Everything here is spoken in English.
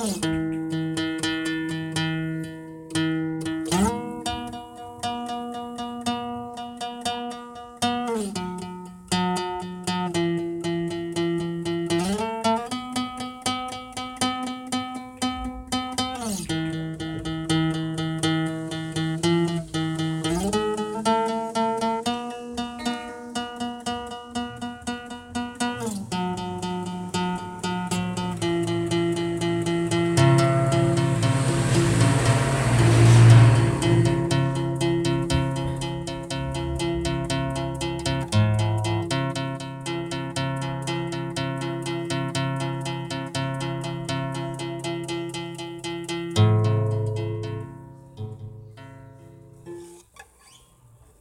കാണുന്നു